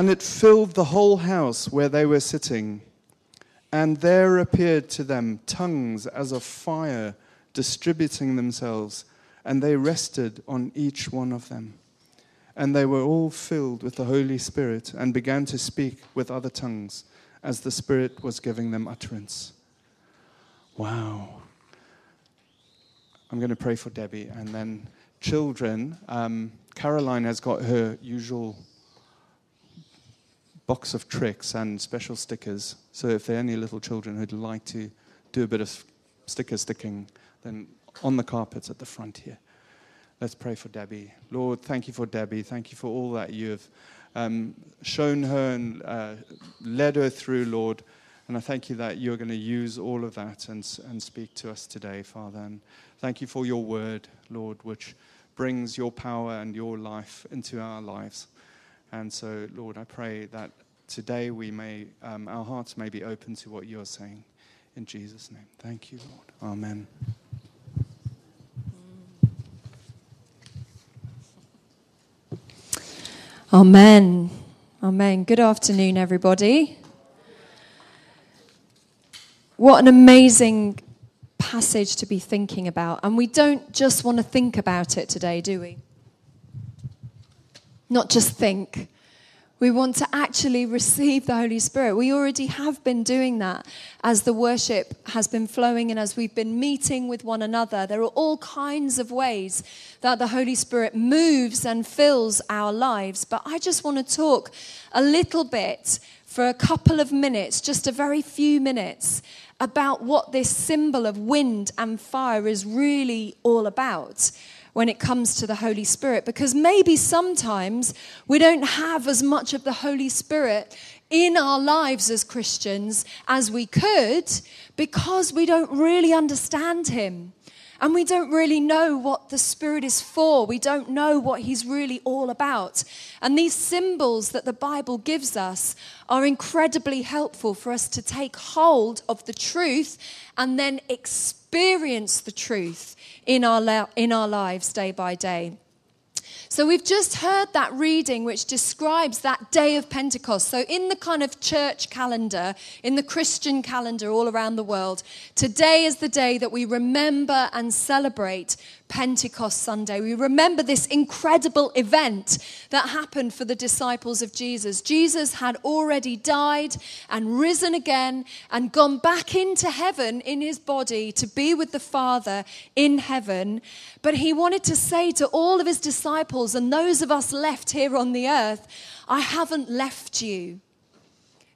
And it filled the whole house where they were sitting. And there appeared to them tongues as of fire distributing themselves, and they rested on each one of them. And they were all filled with the Holy Spirit and began to speak with other tongues as the Spirit was giving them utterance. Wow. I'm going to pray for Debbie. And then, children, um, Caroline has got her usual box of tricks and special stickers. So if there are any little children who'd like to do a bit of sticker sticking, then on the carpets at the front here. Let's pray for Debbie. Lord, thank you for Debbie. Thank you for all that you have um, shown her and uh, led her through, Lord. And I thank you that you're going to use all of that and, and speak to us today, Father. And thank you for your word, Lord, which brings your power and your life into our lives. And so, Lord, I pray that today we may, um, our hearts may be open to what you're saying. In Jesus' name. Thank you, Lord. Amen. Amen. Amen. Good afternoon, everybody. What an amazing passage to be thinking about. And we don't just want to think about it today, do we? Not just think. We want to actually receive the Holy Spirit. We already have been doing that as the worship has been flowing and as we've been meeting with one another. There are all kinds of ways that the Holy Spirit moves and fills our lives. But I just want to talk a little bit for a couple of minutes, just a very few minutes, about what this symbol of wind and fire is really all about when it comes to the Holy Spirit because maybe sometimes we don't have as much of the Holy Spirit in our lives as Christians as we could because we don't really understand Him. And we don't really know what the Spirit is for. We don't know what He's really all about. And these symbols that the Bible gives us are incredibly helpful for us to take hold of the truth and then experience the truth in our, in our lives day by day. So we've just heard that reading which describes that day of Pentecost. So in the kind of church calendar, in the Christian calendar all around the world, today is the day that we remember and celebrate Pentecost Sunday. We remember this incredible event that happened for the disciples of Jesus. Jesus had already died and risen again and gone back into heaven in his body to be with the Father in heaven. But he wanted to say to all of his disciples and those of us left here on the earth, I haven't left you.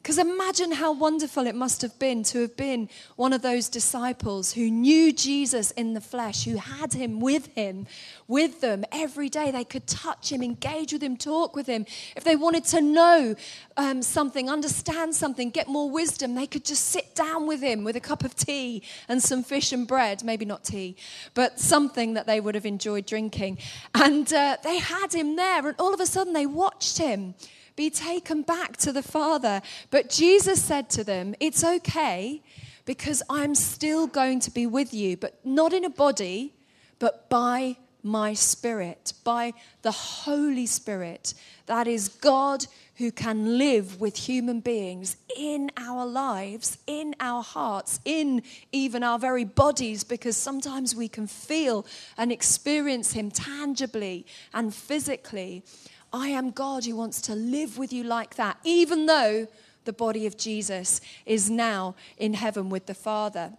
Because imagine how wonderful it must have been to have been one of those disciples who knew Jesus in the flesh, who had him with him, with them every day. They could touch him, engage with him, talk with him. If they wanted to know um, something, understand something, get more wisdom, they could just sit down with him with a cup of tea and some fish and bread. Maybe not tea, but something that they would have enjoyed drinking. And uh, they had him there, and all of a sudden they watched him be taken back to the Father. But Jesus said to them, It's okay because I'm still going to be with you, but not in a body, but by my Spirit, by the Holy Spirit. That is God who can live with human beings in our lives, in our hearts, in even our very bodies, because sometimes we can feel and experience Him tangibly and physically. I am God who wants to live with you like that, even though the body of Jesus is now in heaven with the Father.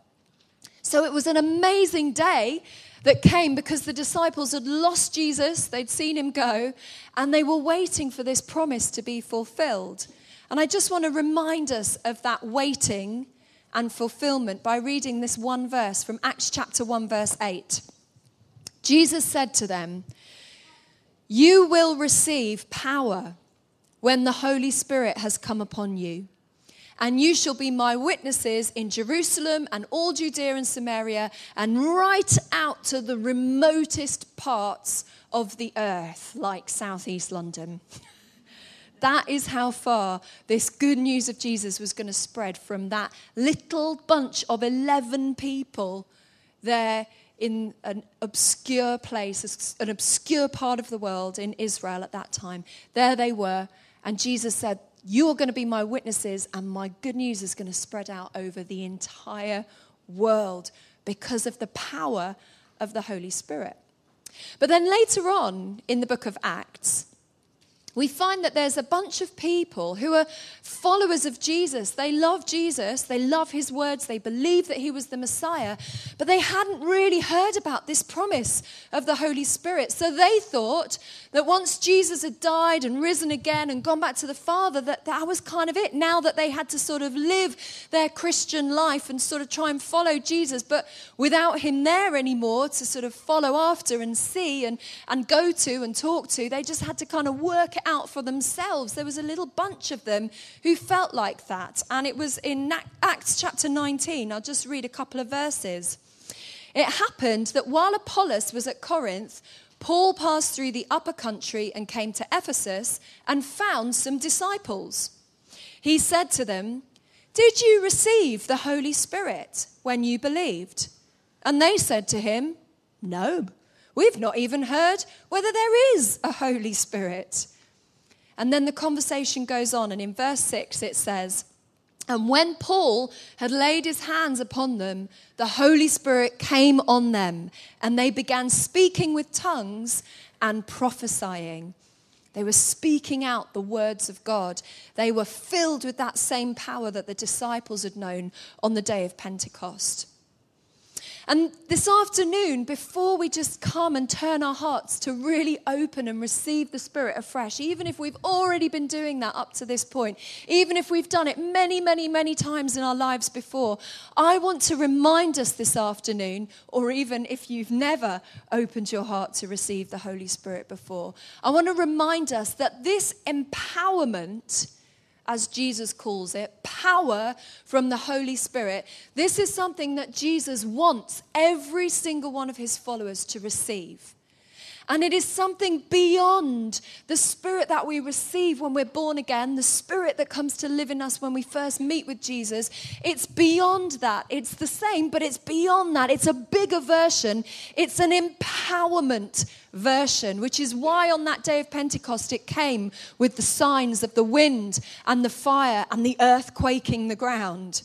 So it was an amazing day that came because the disciples had lost Jesus, they'd seen him go, and they were waiting for this promise to be fulfilled. And I just want to remind us of that waiting and fulfillment by reading this one verse from Acts chapter 1, verse 8. Jesus said to them, you will receive power when the Holy Spirit has come upon you. And you shall be my witnesses in Jerusalem and all Judea and Samaria and right out to the remotest parts of the earth, like southeast London. that is how far this good news of Jesus was going to spread from that little bunch of 11 people there in an obscure place, an obscure part of the world in Israel at that time. There they were, and Jesus said, You are going to be my witnesses, and my good news is going to spread out over the entire world because of the power of the Holy Spirit. But then later on in the book of Acts, we find that there's a bunch of people who are followers of Jesus. They love Jesus, they love his words, they believe that he was the Messiah, but they hadn't really heard about this promise of the Holy Spirit. So they thought that once Jesus had died and risen again and gone back to the Father, that that was kind of it. Now that they had to sort of live their Christian life and sort of try and follow Jesus, but without him there anymore to sort of follow after and see and, and go to and talk to, they just had to kind of work it out for themselves. There was a little bunch of them who felt like that. And it was in Acts chapter 19. I'll just read a couple of verses. It happened that while Apollos was at Corinth, Paul passed through the upper country and came to Ephesus and found some disciples. He said to them, Did you receive the Holy Spirit when you believed? And they said to him, No, we've not even heard whether there is a Holy Spirit. And then the conversation goes on, and in verse 6 it says, And when Paul had laid his hands upon them, the Holy Spirit came on them, and they began speaking with tongues and prophesying. They were speaking out the words of God. They were filled with that same power that the disciples had known on the day of Pentecost. And this afternoon, before we just come and turn our hearts to really open and receive the Spirit afresh, even if we've already been doing that up to this point, even if we've done it many, many, many times in our lives before, I want to remind us this afternoon, or even if you've never opened your heart to receive the Holy Spirit before, I want to remind us that this empowerment as Jesus calls it, power from the Holy Spirit. This is something that Jesus wants every single one of his followers to receive. And it is something beyond the spirit that we receive when we're born again, the spirit that comes to live in us when we first meet with Jesus. It's beyond that. It's the same, but it's beyond that. It's a bigger version. It's an empowerment version, which is why on that day of Pentecost it came with the signs of the wind and the fire and the earth quaking the ground.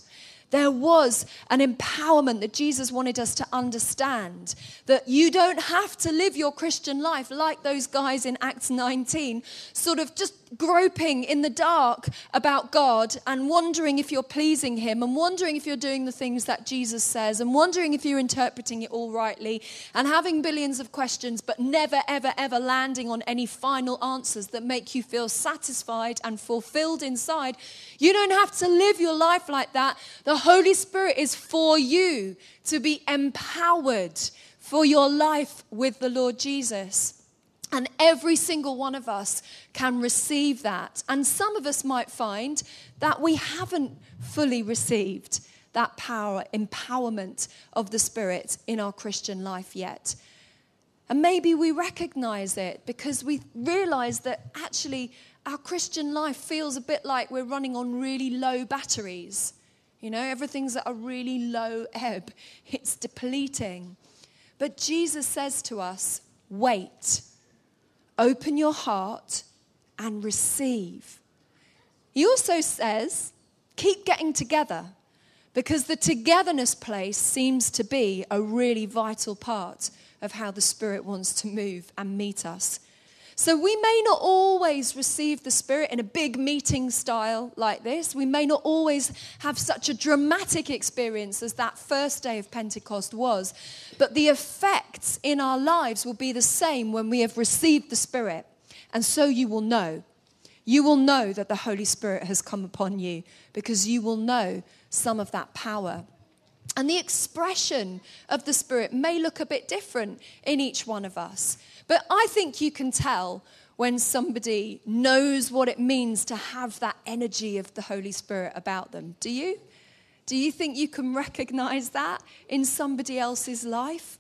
There was an empowerment that Jesus wanted us to understand that you don't have to live your Christian life like those guys in Acts 19, sort of just groping in the dark about God and wondering if you're pleasing Him and wondering if you're doing the things that Jesus says and wondering if you're interpreting it all rightly and having billions of questions, but never, ever, ever landing on any final answers that make you feel satisfied and fulfilled inside. You don't have to live your life like that. The Holy Spirit is for you to be empowered for your life with the Lord Jesus. And every single one of us can receive that. And some of us might find that we haven't fully received that power, empowerment of the Spirit in our Christian life yet. And maybe we recognize it because we realize that actually our Christian life feels a bit like we're running on really low batteries. You know, everything's at a really low ebb, it's depleting. But Jesus says to us, wait, open your heart and receive. He also says, keep getting together because the togetherness place seems to be a really vital part of how the Spirit wants to move and meet us so we may not always receive the Spirit in a big meeting style like this. We may not always have such a dramatic experience as that first day of Pentecost was. But the effects in our lives will be the same when we have received the Spirit. And so you will know. You will know that the Holy Spirit has come upon you because you will know some of that power. And the expression of the Spirit may look a bit different in each one of us. But I think you can tell when somebody knows what it means to have that energy of the Holy Spirit about them. Do you? Do you think you can recognize that in somebody else's life?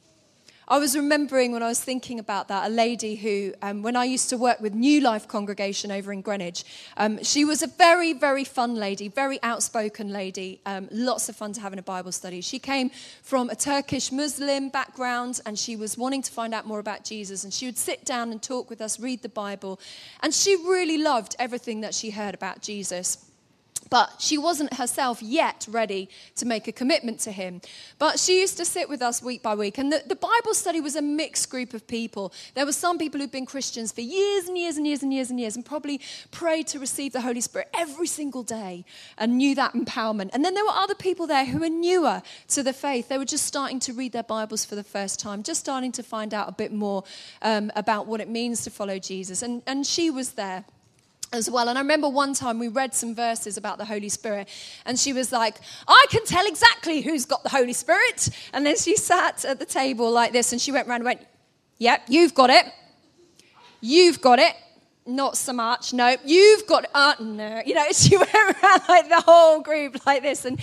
I was remembering when I was thinking about that, a lady who, um, when I used to work with New Life Congregation over in Greenwich, um, she was a very, very fun lady, very outspoken lady, um, lots of fun to have in a Bible study. She came from a Turkish Muslim background and she was wanting to find out more about Jesus. And she would sit down and talk with us, read the Bible. And she really loved everything that she heard about Jesus. But she wasn't herself yet ready to make a commitment to him. But she used to sit with us week by week. And the, the, Bible study was a mixed group of people. There were some people who'd been Christians for years and years and years and years and years and probably prayed to receive the Holy Spirit every single day and knew that empowerment. And then there were other people there who were newer to the faith. They were just starting to read their Bibles for the first time, just starting to find out a bit more um, about what it means to follow Jesus. And, and she was there as well. And I remember one time we read some verses about the Holy Spirit, and she was like, I can tell exactly who's got the Holy Spirit. And then she sat at the table like this, and she went around and went, Yep, you've got it. You've got it. Not so much. No, you've got, uh, no. You know, she went around like the whole group like this. And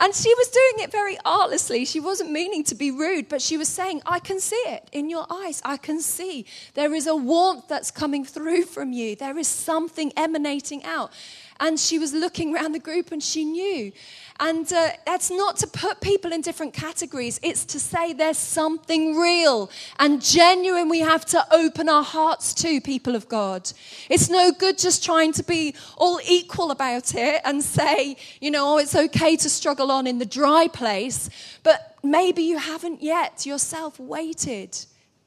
and she was doing it very artlessly. She wasn't meaning to be rude, but she was saying, I can see it in your eyes. I can see. There is a warmth that's coming through from you, there is something emanating out. And she was looking around the group and she knew. And uh, that's not to put people in different categories, it's to say there's something real and genuine we have to open our hearts to, people of God. It's no good just trying to be all equal about it and say, you know, oh, it's okay to struggle on in the dry place, but maybe you haven't yet yourself waited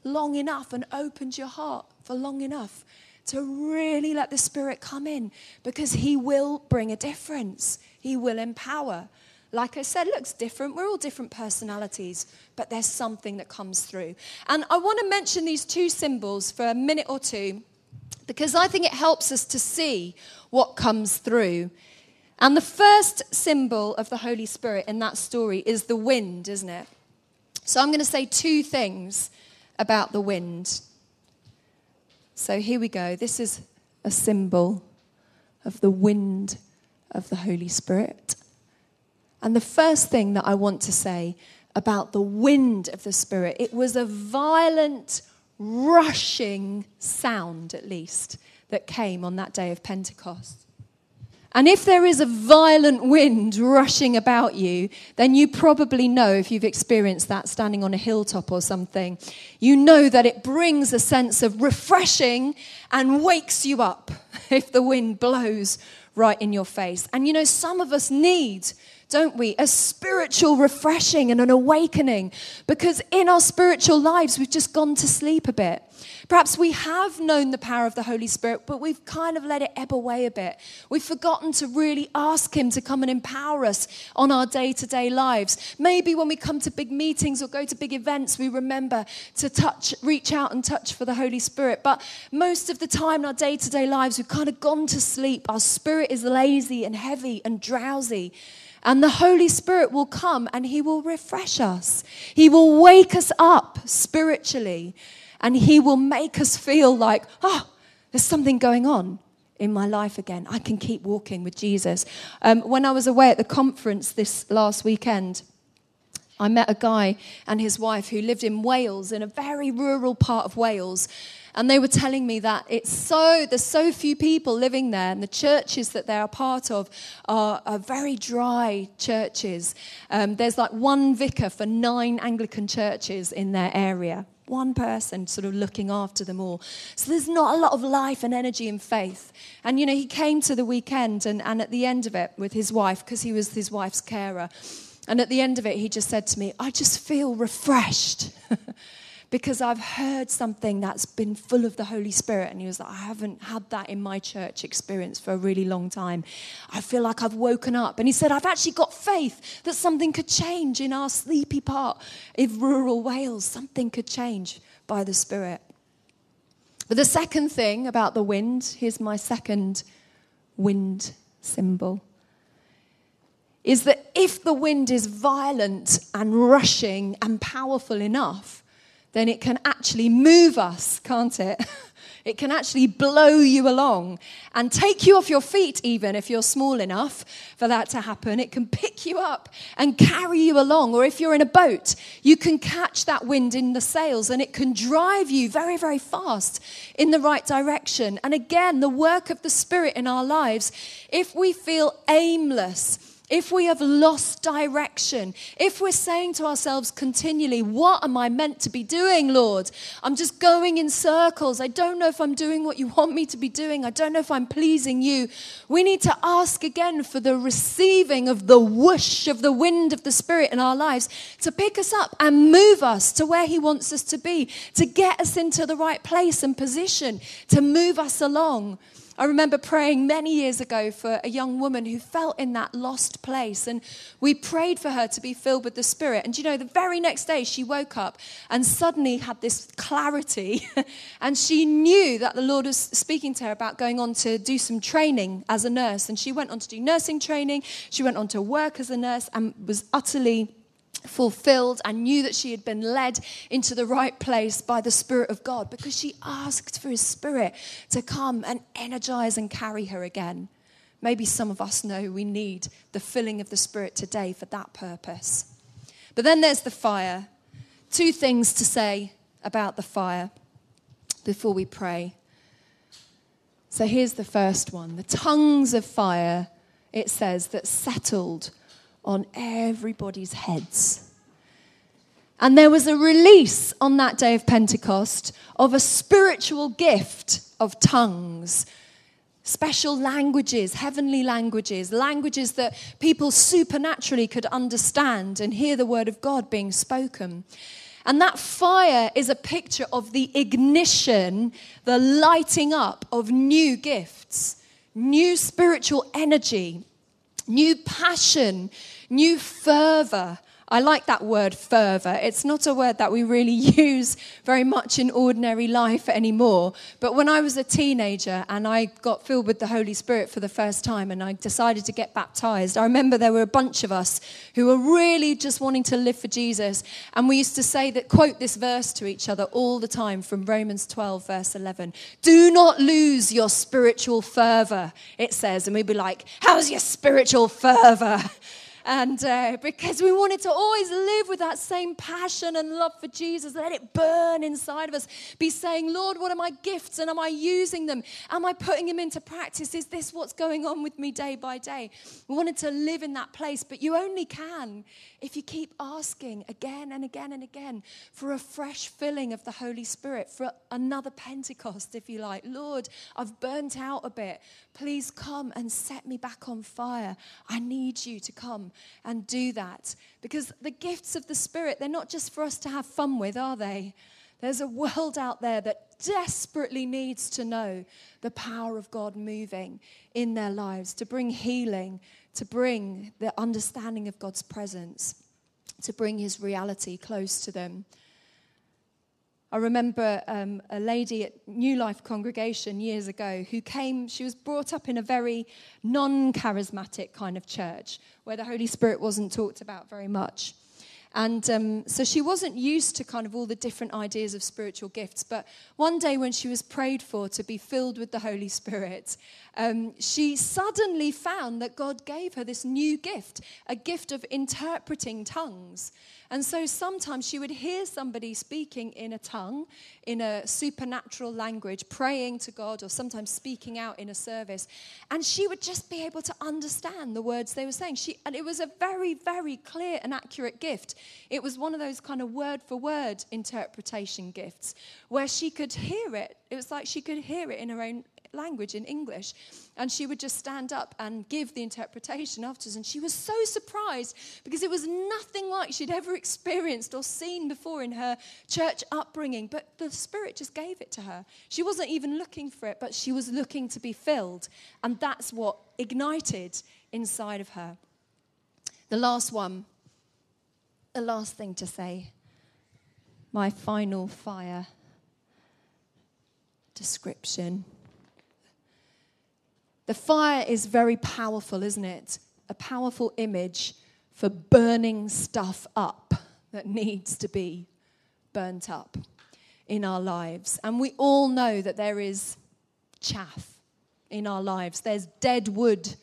long enough and opened your heart for long enough to really let the Spirit come in because He will bring a difference. He will empower. Like I said, looks different. We're all different personalities, but there's something that comes through. And I want to mention these two symbols for a minute or two because I think it helps us to see what comes through. And the first symbol of the Holy Spirit in that story is the wind, isn't it? So I'm going to say two things about the wind. So here we go. This is a symbol of the wind of the Holy Spirit. And the first thing that I want to say about the wind of the Spirit, it was a violent, rushing sound, at least, that came on that day of Pentecost. And if there is a violent wind rushing about you, then you probably know, if you've experienced that standing on a hilltop or something, you know that it brings a sense of refreshing and wakes you up if the wind blows right in your face. And you know, some of us need don't we? A spiritual refreshing and an awakening because in our spiritual lives, we've just gone to sleep a bit. Perhaps we have known the power of the Holy Spirit, but we've kind of let it ebb away a bit. We've forgotten to really ask Him to come and empower us on our day to day lives. Maybe when we come to big meetings or go to big events, we remember to touch, reach out and touch for the Holy Spirit. But most of the time in our day to day lives, we've kind of gone to sleep. Our spirit is lazy and heavy and drowsy. And the Holy Spirit will come and He will refresh us. He will wake us up spiritually and He will make us feel like, oh, there's something going on in my life again. I can keep walking with Jesus. Um, when I was away at the conference this last weekend, I met a guy and his wife who lived in Wales, in a very rural part of Wales. And they were telling me that it's so, there's so few people living there, and the churches that they're part of are, are very dry churches. Um, there's like one vicar for nine Anglican churches in their area. One person sort of looking after them all. So there's not a lot of life and energy and faith. And, you know, he came to the weekend and, and at the end of it with his wife, because he was his wife's carer. And at the end of it, he just said to me, I just feel refreshed. because I've heard something that's been full of the Holy Spirit. And he was like, I haven't had that in my church experience for a really long time. I feel like I've woken up. And he said, I've actually got faith that something could change in our sleepy part of rural Wales. Something could change by the Spirit. But the second thing about the wind, here's my second wind symbol is that if the wind is violent and rushing and powerful enough, then it can actually move us, can't it? It can actually blow you along and take you off your feet, even if you're small enough for that to happen. It can pick you up and carry you along. Or if you're in a boat, you can catch that wind in the sails and it can drive you very, very fast in the right direction. And again, the work of the Spirit in our lives, if we feel aimless, if we have lost direction, if we're saying to ourselves continually, What am I meant to be doing, Lord? I'm just going in circles. I don't know if I'm doing what you want me to be doing. I don't know if I'm pleasing you. We need to ask again for the receiving of the whoosh of the wind of the Spirit in our lives to pick us up and move us to where He wants us to be, to get us into the right place and position, to move us along. I remember praying many years ago for a young woman who felt in that lost place. And we prayed for her to be filled with the Spirit. And you know, the very next day she woke up and suddenly had this clarity. and she knew that the Lord was speaking to her about going on to do some training as a nurse. And she went on to do nursing training. She went on to work as a nurse and was utterly fulfilled and knew that she had been led into the right place by the Spirit of God because she asked for His Spirit to come and energize and carry her again. Maybe some of us know we need the filling of the Spirit today for that purpose. But then there's the fire. Two things to say about the fire before we pray. So here's the first one the tongues of fire, it says, that settled on everybody's heads. And there was a release on that day of Pentecost of a spiritual gift of tongues, special languages, heavenly languages, languages that people supernaturally could understand and hear the word of God being spoken. And that fire is a picture of the ignition, the lighting up of new gifts, new spiritual energy, new passion, new fervor. I like that word fervor. It's not a word that we really use very much in ordinary life anymore. But when I was a teenager and I got filled with the Holy Spirit for the first time and I decided to get baptized, I remember there were a bunch of us who were really just wanting to live for Jesus. And we used to say that, quote this verse to each other all the time from Romans 12, verse 11. Do not lose your spiritual fervor, it says. And we'd be like, How's your spiritual fervor? And uh, because we wanted to always live with that same passion and love for Jesus, let it burn inside of us. Be saying, Lord, what are my gifts and am I using them? Am I putting them into practice? Is this what's going on with me day by day? We wanted to live in that place, but you only can if you keep asking again and again and again for a fresh filling of the Holy Spirit, for another Pentecost, if you like. Lord, I've burnt out a bit. Please come and set me back on fire. I need you to and do that. Because the gifts of the Spirit, they're not just for us to have fun with, are they? There's a world out there that desperately needs to know the power of God moving in their lives to bring healing, to bring the understanding of God's presence, to bring his reality close to them. I remember um, a lady at New Life Congregation years ago who came, she was brought up in a very non charismatic kind of church where the Holy Spirit wasn't talked about very much. And um, so she wasn't used to kind of all the different ideas of spiritual gifts. But one day, when she was prayed for to be filled with the Holy Spirit, um, she suddenly found that God gave her this new gift a gift of interpreting tongues. And so sometimes she would hear somebody speaking in a tongue, in a supernatural language, praying to God, or sometimes speaking out in a service. And she would just be able to understand the words they were saying. She, and it was a very, very clear and accurate gift. It was one of those kind of word for word interpretation gifts where she could hear it. It was like she could hear it in her own language in English. And she would just stand up and give the interpretation afterwards. And she was so surprised because it was nothing like she'd ever experienced or seen before in her church upbringing. But the Spirit just gave it to her. She wasn't even looking for it, but she was looking to be filled. And that's what ignited inside of her. The last one, the last thing to say, my final fire description. The fire is very powerful, isn't it? A powerful image for burning stuff up that needs to be burnt up. in our lives. And we all know that there is chaff in our lives, there's dead wood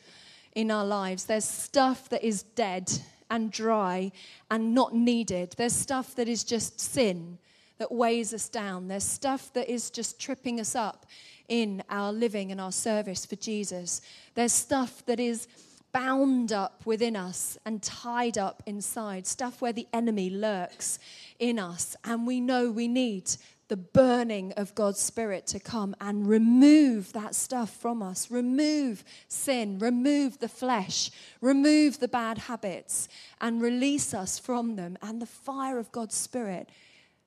in our lives, there's stuff that is dead and dry and not needed, there's stuff that is just sin that weighs us down, there's stuff that is just tripping us up in our living and our service for Jesus, there's stuff that is bound up within us and tied up inside, stuff where the enemy lurks in us. And we know we need the burning of God's Spirit to come and remove that stuff from us. Remove sin, remove the flesh, remove the bad habits, and release us from them. And the fire of God's Spirit,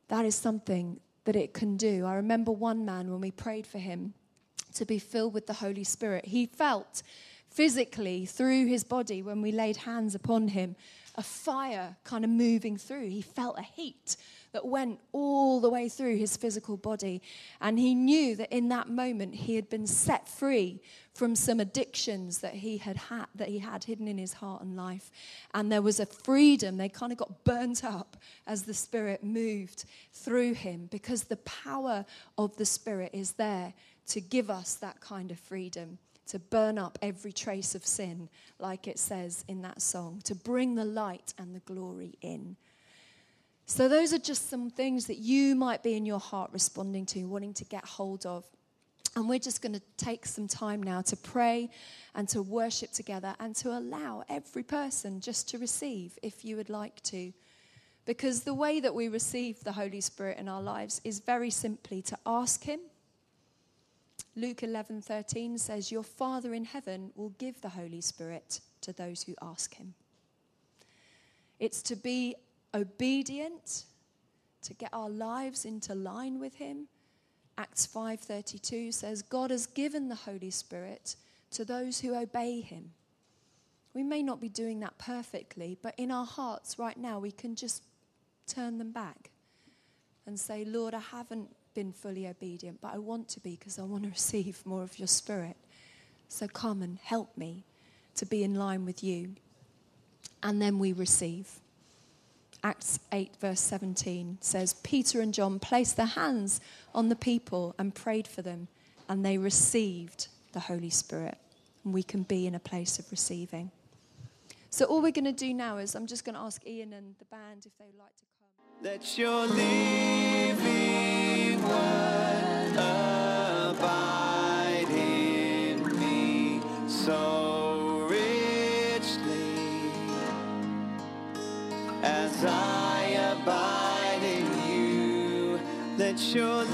that is something that it can do. I remember one man when we prayed for him to be filled with the Holy Spirit, he felt physically through his body when we laid hands upon him a fire kind of moving through. He felt a heat that went all the way through his physical body. And he knew that in that moment he had been set free from some addictions that he had had that he had hidden in his heart and life. And there was a freedom. They kind of got burnt up as the spirit moved through him because the power of the spirit is there to give us that kind of freedom to burn up every trace of sin, like it says in that song, to bring the light and the glory in. So, those are just some things that you might be in your heart responding to, wanting to get hold of. And we're just going to take some time now to pray and to worship together and to allow every person just to receive if you would like to. Because the way that we receive the Holy Spirit in our lives is very simply to ask Him. Luke 11:13 says your father in heaven will give the Holy Spirit to those who ask him. It's to be obedient, to get our lives into line with him. Acts 5:32 says God has given the Holy Spirit to those who obey him. We may not be doing that perfectly, but in our hearts right now we can just turn them back and say, Lord, I haven't been fully obedient, but I want to be because I want to receive more of your spirit. So come and help me to be in line with you. And then we receive. Acts 8, verse 17 says, Peter and John placed their hands on the people and prayed for them, and they received the Holy Spirit. And we can be in a place of receiving. So, all we're going to do now is I'm just going to ask Ian and the band if they would like to come. Let your living word abide in me so as I abide in you. Let your